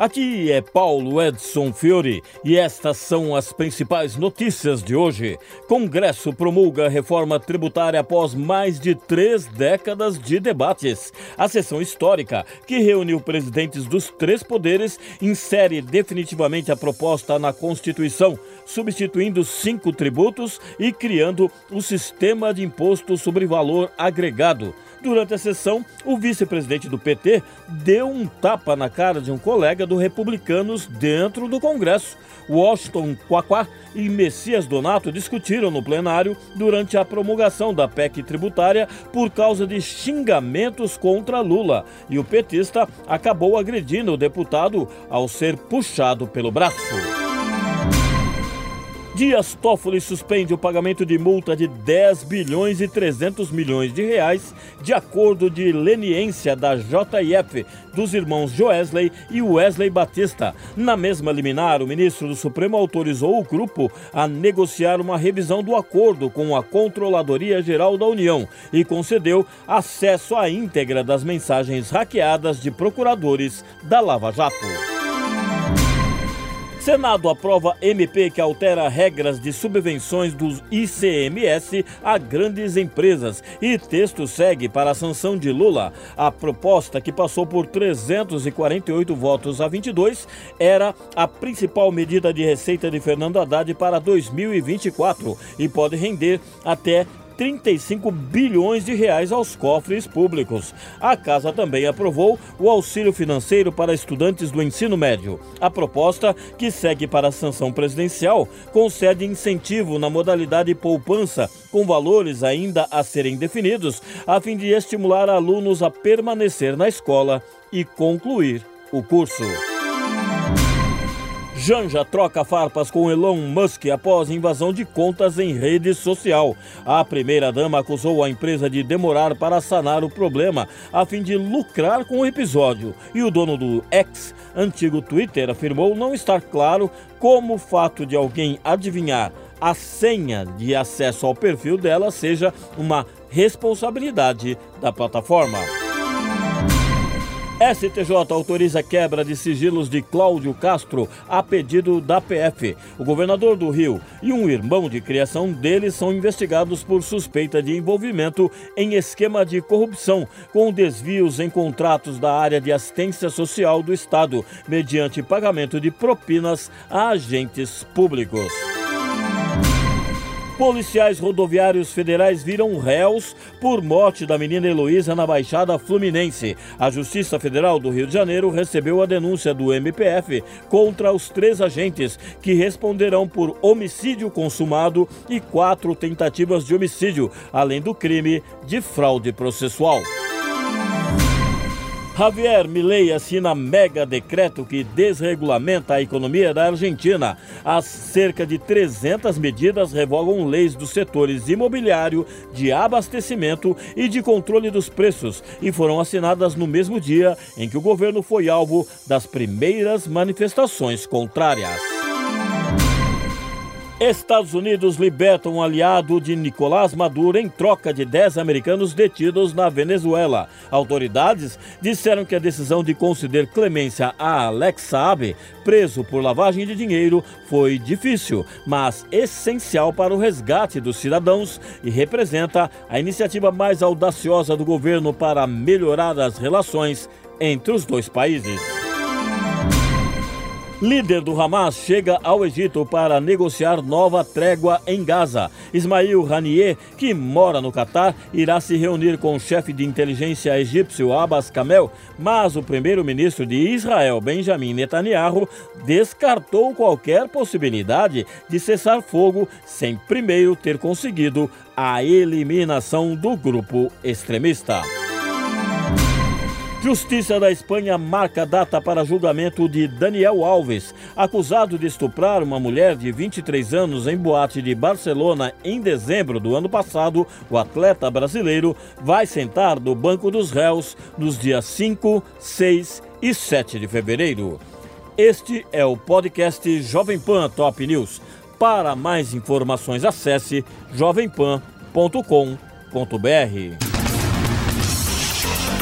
aqui é Paulo Edson Fiore e estas são as principais notícias de hoje. Congresso promulga reforma tributária após mais de três décadas de debates. A sessão histórica, que reuniu presidentes dos três poderes, insere definitivamente a proposta na Constituição, substituindo cinco tributos e criando o sistema de imposto sobre valor agregado. Durante a sessão, o vice-presidente do PT deu um tapa na cara de um colega do Republicanos dentro do Congresso. Washington Quaquá e Messias Donato discutiram no plenário durante a promulgação da PEC tributária por causa de xingamentos contra Lula. E o petista acabou agredindo o deputado ao ser puxado pelo braço. Dias Toffoli suspende o pagamento de multa de 10 bilhões e 300 milhões de reais, de acordo de leniência da JF dos irmãos Joesley e Wesley Batista. Na mesma liminar, o ministro do Supremo autorizou o grupo a negociar uma revisão do acordo com a Controladoria Geral da União e concedeu acesso à íntegra das mensagens hackeadas de procuradores da Lava Jato. Senado aprova MP que altera regras de subvenções dos ICMS a grandes empresas e texto segue para a sanção de Lula. A proposta, que passou por 348 votos a 22, era a principal medida de receita de Fernando Haddad para 2024 e pode render até 35 bilhões de reais aos cofres públicos. A casa também aprovou o auxílio financeiro para estudantes do ensino médio. A proposta, que segue para a sanção presidencial, concede incentivo na modalidade poupança, com valores ainda a serem definidos, a fim de estimular alunos a permanecer na escola e concluir o curso. Janja troca farpas com Elon Musk após invasão de contas em rede social. A primeira-dama acusou a empresa de demorar para sanar o problema, a fim de lucrar com o episódio. E o dono do X, antigo Twitter, afirmou não estar claro como o fato de alguém adivinhar a senha de acesso ao perfil dela seja uma responsabilidade da plataforma. STJ autoriza quebra de sigilos de Cláudio Castro a pedido da PF. O governador do Rio e um irmão de criação dele são investigados por suspeita de envolvimento em esquema de corrupção com desvios em contratos da área de assistência social do Estado, mediante pagamento de propinas a agentes públicos. Policiais rodoviários federais viram réus por morte da menina Heloísa na Baixada Fluminense. A Justiça Federal do Rio de Janeiro recebeu a denúncia do MPF contra os três agentes, que responderão por homicídio consumado e quatro tentativas de homicídio, além do crime de fraude processual. Javier Milei assina mega decreto que desregulamenta a economia da Argentina. As cerca de 300 medidas revogam leis dos setores imobiliário, de abastecimento e de controle dos preços e foram assinadas no mesmo dia em que o governo foi alvo das primeiras manifestações contrárias. Estados Unidos libertam um aliado de Nicolás Maduro em troca de 10 americanos detidos na Venezuela. Autoridades disseram que a decisão de conceder clemência a Alex Saab, preso por lavagem de dinheiro, foi difícil, mas essencial para o resgate dos cidadãos e representa a iniciativa mais audaciosa do governo para melhorar as relações entre os dois países. Líder do Hamas chega ao Egito para negociar nova trégua em Gaza. Ismail Haniyeh, que mora no Catar, irá se reunir com o chefe de inteligência egípcio Abbas Kamel, mas o primeiro-ministro de Israel, Benjamin Netanyahu, descartou qualquer possibilidade de cessar fogo sem primeiro ter conseguido a eliminação do grupo extremista. Justiça da Espanha marca data para julgamento de Daniel Alves, acusado de estuprar uma mulher de 23 anos em boate de Barcelona em dezembro do ano passado. O atleta brasileiro vai sentar no banco dos réus nos dias 5, 6 e 7 de fevereiro. Este é o podcast Jovem Pan Top News. Para mais informações, acesse jovempan.com.br.